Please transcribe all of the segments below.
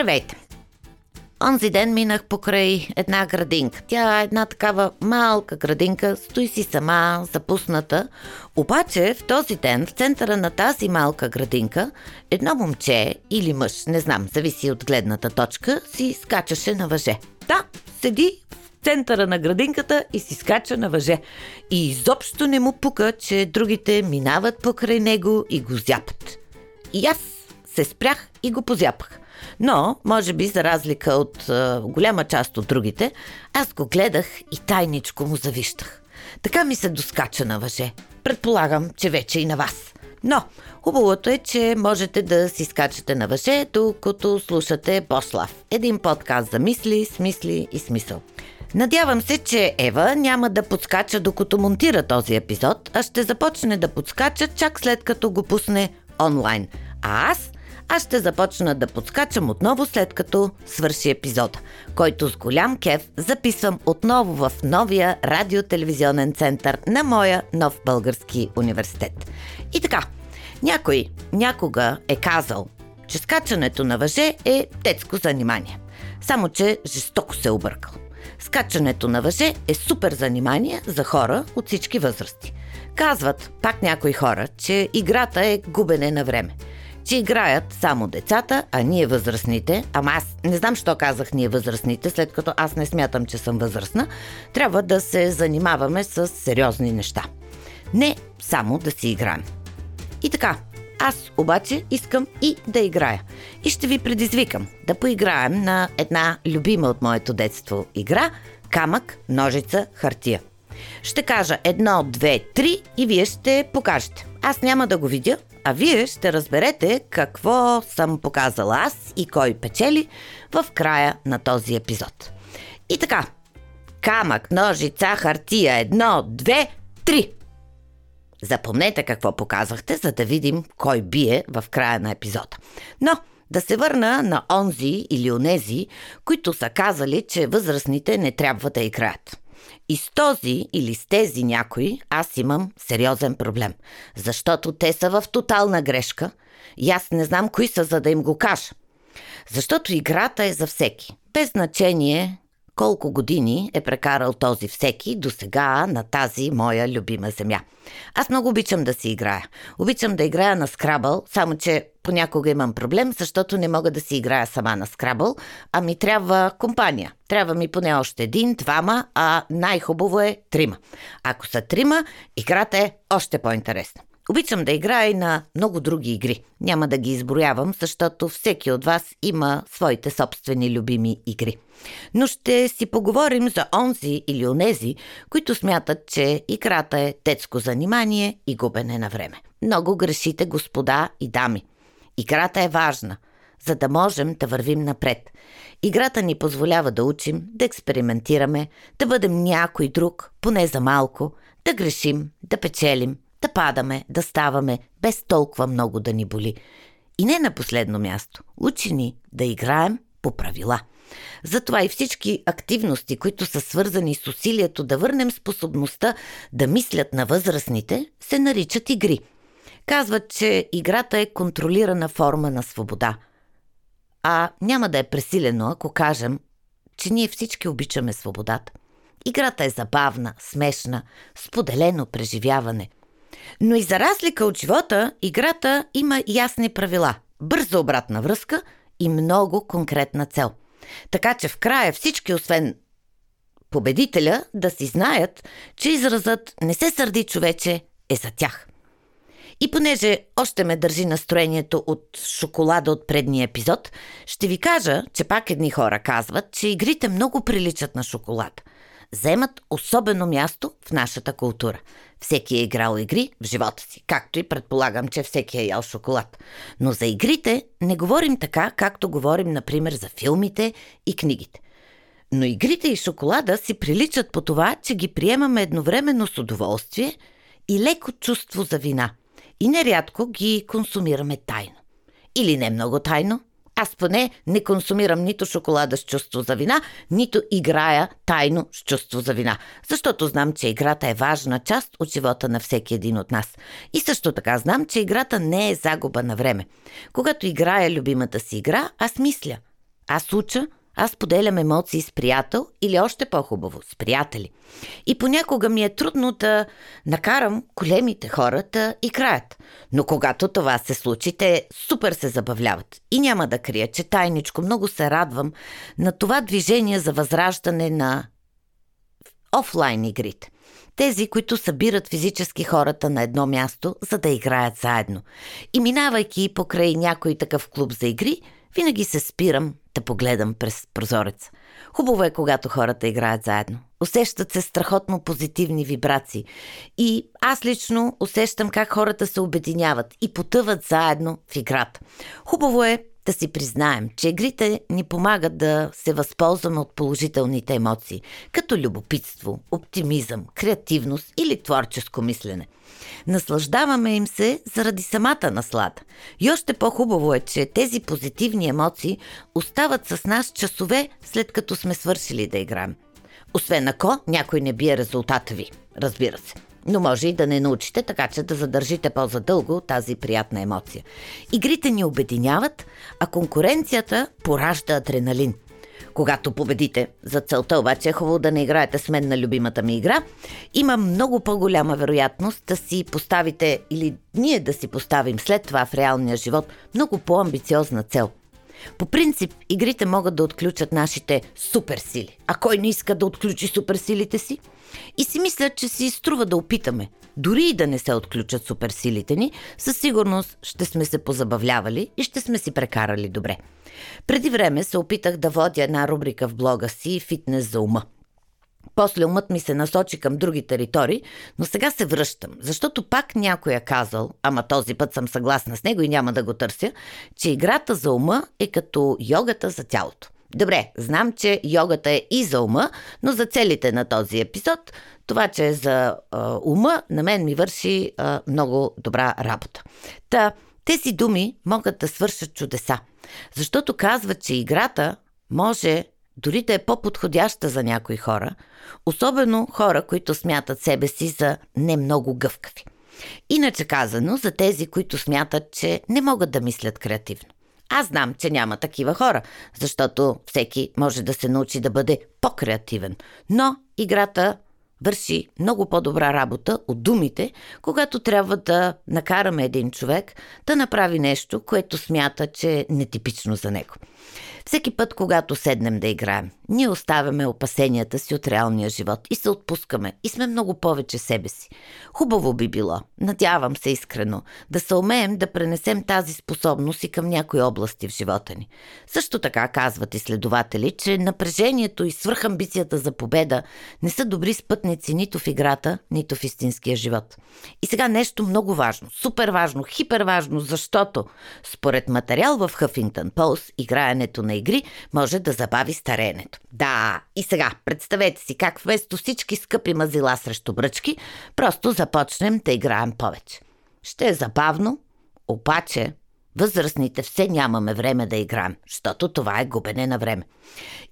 Здравейте! Онзи ден минах покрай една градинка. Тя е една такава малка градинка, стои си сама, запусната. Обаче в този ден, в центъра на тази малка градинка, едно момче или мъж, не знам, зависи от гледната точка, си скачаше на въже. Да, седи в центъра на градинката и си скача на въже. И изобщо не му пука, че другите минават покрай него и го зяпат. И аз се спрях и го позяпах. Но, може би, за разлика от а, голяма част от другите, аз го гледах и тайничко му завищах. Така ми се доскача на въже. Предполагам, че вече и на вас. Но, хубавото е, че можете да си скачате на въже, докато слушате Бослав. Един подкаст за мисли, смисли и смисъл. Надявам се, че Ева няма да подскача докато монтира този епизод, а ще започне да подскача чак след като го пусне онлайн. А аз аз ще започна да подскачам отново след като свърши епизода, който с голям кеф записвам отново в новия радиотелевизионен център на моя нов български университет. И така, някой някога е казал, че скачането на въже е детско занимание. Само, че жестоко се е объркал. Скачането на въже е супер занимание за хора от всички възрасти. Казват пак някои хора, че играта е губене на време – че играят само децата, а ние възрастните, ама аз не знам, що казах ние възрастните, след като аз не смятам, че съм възрастна, трябва да се занимаваме с сериозни неща. Не само да си играем. И така, аз обаче искам и да играя. И ще ви предизвикам да поиграем на една любима от моето детство игра камък, ножица, хартия. Ще кажа едно, две, три и вие ще покажете. Аз няма да го видя, а вие ще разберете какво съм показала аз и кой печели в края на този епизод. И така, камък, ножица, хартия, едно, две, три. Запомнете какво показахте, за да видим кой бие в края на епизода. Но да се върна на онзи или онези, които са казали, че възрастните не трябва да играят. И с този или с тези някои аз имам сериозен проблем, защото те са в тотална грешка и аз не знам кои са, за да им го кажа. Защото играта е за всеки, без значение колко години е прекарал този всеки до сега на тази моя любима земя. Аз много обичам да си играя. Обичам да играя на скрабъл, само че понякога имам проблем, защото не мога да си играя сама на скрабъл, а ми трябва компания. Трябва ми поне още един, двама, а най-хубаво е трима. Ако са трима, играта е още по-интересна. Обичам да играя и на много други игри. Няма да ги изброявам, защото всеки от вас има своите собствени любими игри. Но ще си поговорим за онзи или онези, които смятат, че играта е детско занимание и губене на време. Много грешите, господа и дами. Играта е важна, за да можем да вървим напред. Играта ни позволява да учим, да експериментираме, да бъдем някой друг, поне за малко, да грешим, да печелим, да падаме, да ставаме, без толкова много да ни боли. И не на последно място, учи ни да играем по правила. Затова и всички активности, които са свързани с усилието да върнем способността да мислят на възрастните, се наричат игри. Казват, че играта е контролирана форма на свобода. А няма да е пресилено, ако кажем, че ние всички обичаме свободата. Играта е забавна, смешна, споделено преживяване – но и за разлика от живота, играта има ясни правила, бърза обратна връзка и много конкретна цел. Така че в края всички, освен победителя, да си знаят, че изразът не се сърди човече е за тях. И понеже още ме държи настроението от шоколада от предния епизод, ще ви кажа, че пак едни хора казват, че игрите много приличат на шоколад. Вземат особено място в нашата култура. Всеки е играл игри в живота си, както и предполагам, че всеки е ял шоколад. Но за игрите не говорим така, както говорим, например, за филмите и книгите. Но игрите и шоколада си приличат по това, че ги приемаме едновременно с удоволствие и леко чувство за вина. И нерядко ги консумираме тайно. Или не много тайно, аз поне не консумирам нито шоколада с чувство за вина, нито играя тайно с чувство за вина. Защото знам, че играта е важна част от живота на всеки един от нас. И също така знам, че играта не е загуба на време. Когато играя любимата си игра, аз мисля. аз уча, аз поделям емоции с приятел или още по-хубаво, с приятели. И понякога ми е трудно да накарам големите хора да играят. Но когато това се случи, те супер се забавляват. И няма да крия, че тайничко много се радвам на това движение за възраждане на офлайн игрите. Тези, които събират физически хората на едно място, за да играят заедно. И минавайки покрай някой такъв клуб за игри, винаги се спирам да погледам през прозореца. Хубаво е, когато хората играят заедно. Усещат се страхотно позитивни вибрации. И аз лично усещам как хората се обединяват и потъват заедно в играта. Хубаво е да си признаем, че игрите ни помагат да се възползваме от положителните емоции, като любопитство, оптимизъм, креативност или творческо мислене. Наслаждаваме им се заради самата наслада. И още по-хубаво е, че тези позитивни емоции остават с нас часове след като сме свършили да играем. Освен ако някой не бие резултата ви, разбира се но може и да не научите, така че да задържите по-задълго тази приятна емоция. Игрите ни обединяват, а конкуренцията поражда адреналин. Когато победите, за целта обаче е хубаво да не играете с мен на любимата ми игра, има много по-голяма вероятност да си поставите или ние да си поставим след това в реалния живот много по-амбициозна цел – по принцип, игрите могат да отключат нашите суперсили. А кой не иска да отключи суперсилите си? И си мисля, че си струва да опитаме. Дори и да не се отключат суперсилите ни, със сигурност ще сме се позабавлявали и ще сме си прекарали добре. Преди време се опитах да водя една рубрика в блога си «Фитнес за ума». После умът ми се насочи към други територии, но сега се връщам, защото пак някой е казал, ама този път съм съгласна с него и няма да го търся, че играта за ума е като йогата за тялото. Добре, знам, че йогата е и за ума, но за целите на този епизод, това, че е за а, ума, на мен ми върши а, много добра работа. Та, тези думи могат да свършат чудеса, защото казват, че играта може дори да е по-подходяща за някои хора, особено хора, които смятат себе си за не много гъвкави. Иначе казано, за тези, които смятат, че не могат да мислят креативно. Аз знам, че няма такива хора, защото всеки може да се научи да бъде по-креативен. Но играта върши много по-добра работа от думите, когато трябва да накараме един човек да направи нещо, което смята, че е нетипично за него. Всеки път, когато седнем да играем, ние оставяме опасенията си от реалния живот и се отпускаме и сме много повече себе си. Хубаво би било, надявам се искрено, да се умеем да пренесем тази способност и към някои области в живота ни. Също така казват изследователи, че напрежението и свръхамбицията за победа не са добри спътници нито в играта, нито в истинския живот. И сега нещо много важно, супер важно, хипер важно, защото според материал в Huffington Post играенето на игри може да забави стареенето. Да, и сега, представете си как вместо всички скъпи мазила срещу бръчки, просто започнем да играем повече. Ще е забавно, обаче Възрастните все нямаме време да играем, защото това е губене на време.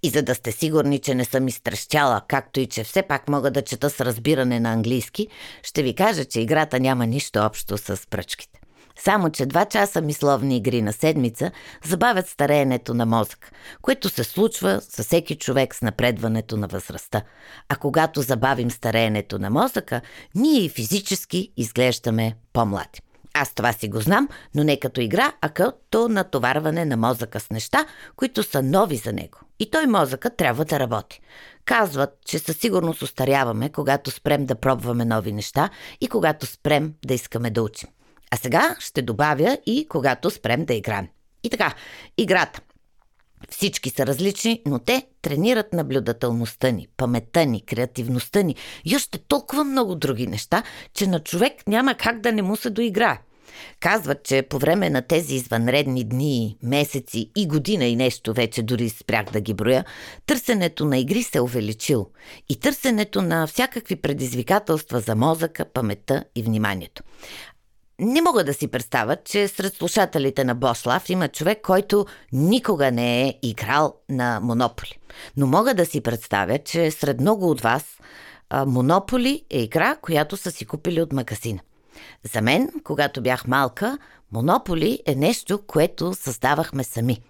И за да сте сигурни, че не съм изтрещяла, както и че все пак мога да чета с разбиране на английски, ще ви кажа, че играта няма нищо общо с пръчките. Само, че два часа мисловни игри на седмица забавят стареенето на мозък, което се случва със всеки човек с напредването на възрастта. А когато забавим стареенето на мозъка, ние и физически изглеждаме по-млади. Аз това си го знам, но не като игра, а като натоварване на мозъка с неща, които са нови за него. И той мозъка трябва да работи. Казват, че със сигурност устаряваме, когато спрем да пробваме нови неща и когато спрем да искаме да учим. А сега ще добавя и когато спрем да играем. И така, играта. Всички са различни, но те тренират наблюдателността ни, паметта ни, креативността ни и още толкова много други неща, че на човек няма как да не му се доиграе. Казват, че по време на тези извънредни дни, месеци и година и нещо вече дори спрях да ги броя, търсенето на игри се е увеличило и търсенето на всякакви предизвикателства за мозъка, паметта и вниманието. Не мога да си представя, че сред слушателите на Бослав има човек, който никога не е играл на Монополи. Но мога да си представя, че сред много от вас Монополи е игра, която са си купили от магазина. За мен, когато бях малка, Монополи е нещо, което създавахме сами.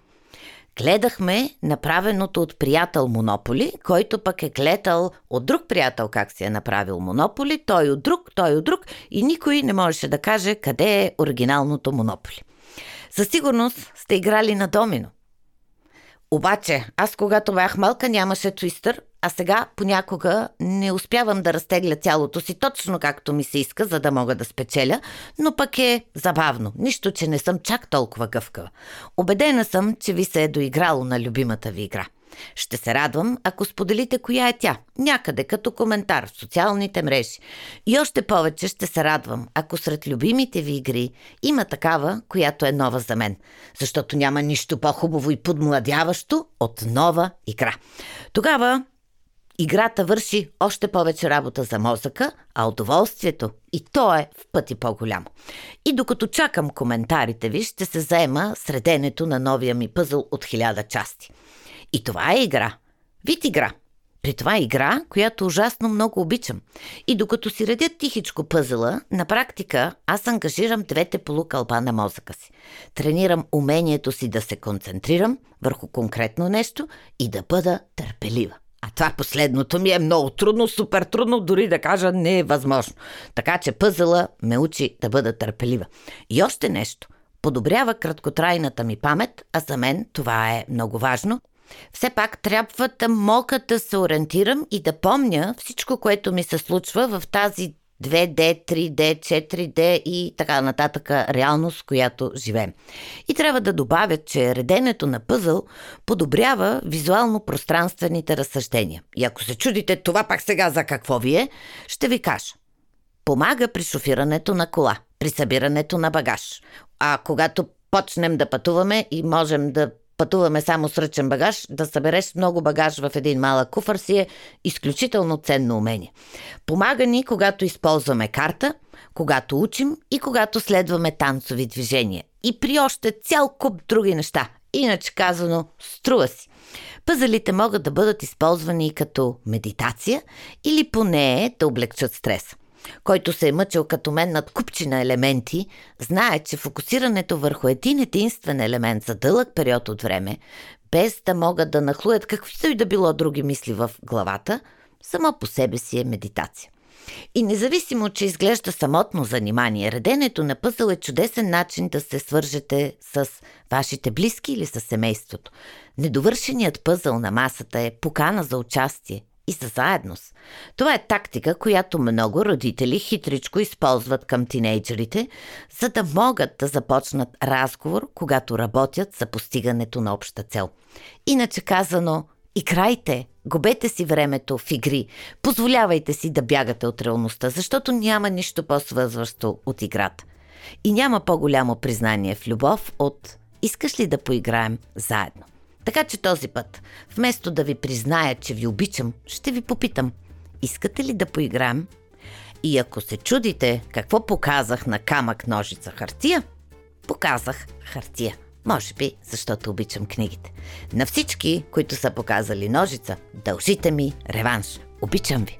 Гледахме направеното от приятел Монополи, който пък е гледал от друг приятел как си е направил Монополи, той от друг, той от друг и никой не можеше да каже къде е оригиналното Монополи. Със сигурност сте играли на домино. Обаче, аз когато бях малка нямаше твистър, а сега понякога не успявам да разтегля тялото си точно както ми се иска, за да мога да спечеля, но пък е забавно, нищо, че не съм чак толкова гъвкава. Обедена съм, че ви се е доиграло на любимата ви игра – ще се радвам, ако споделите коя е тя, някъде като коментар в социалните мрежи. И още повече ще се радвам, ако сред любимите ви игри има такава, която е нова за мен. Защото няма нищо по-хубаво и подмладяващо от нова игра. Тогава играта върши още повече работа за мозъка, а удоволствието и то е в пъти по-голямо. И докато чакам коментарите ви, ще се заема среденето на новия ми пъзъл от хиляда части. И това е игра. Вид игра. При това е игра, която ужасно много обичам. И докато си редят тихичко пъзела, на практика аз ангажирам двете полукълба на мозъка си. Тренирам умението си да се концентрирам върху конкретно нещо и да бъда търпелива. А това последното ми е много трудно, супер трудно, дори да кажа не е възможно. Така че пъзела ме учи да бъда търпелива. И още нещо. Подобрява краткотрайната ми памет, а за мен това е много важно – все пак трябва да мога да се ориентирам и да помня всичко, което ми се случва в тази 2D, 3D, 4D и така нататък реалност, в която живеем. И трябва да добавя, че реденето на пъзъл подобрява визуално-пространствените разсъждения. И ако се чудите това пак сега за какво ви е, ще ви кажа. Помага при шофирането на кола, при събирането на багаж. А когато почнем да пътуваме и можем да пътуваме само с ръчен багаж, да събереш много багаж в един малък куфър си е изключително ценно умение. Помага ни, когато използваме карта, когато учим и когато следваме танцови движения. И при още цял куп други неща. Иначе казано, струва си. Пъзелите могат да бъдат използвани и като медитация или поне да облегчат стреса който се е мъчил като мен над купчина елементи, знае, че фокусирането върху един единствен елемент за дълъг период от време, без да могат да нахлуят каквито и да било други мисли в главата, само по себе си е медитация. И независимо, че изглежда самотно занимание, реденето на пъзъл е чудесен начин да се свържете с вашите близки или с семейството. Недовършеният пъзъл на масата е покана за участие, и за заедност. Това е тактика, която много родители хитричко използват към тинейджерите, за да могат да започнат разговор, когато работят за постигането на обща цел. Иначе казано, играйте, губете си времето в игри, позволявайте си да бягате от реалността, защото няма нищо по-свързващо от играта. И няма по-голямо признание в любов от искаш ли да поиграем заедно. Така че този път, вместо да ви призная, че ви обичам, ще ви попитам. Искате ли да поиграем? И ако се чудите какво показах на камък, ножица, хартия, показах хартия. Може би, защото обичам книгите. На всички, които са показали ножица, дължите ми реванш. Обичам ви!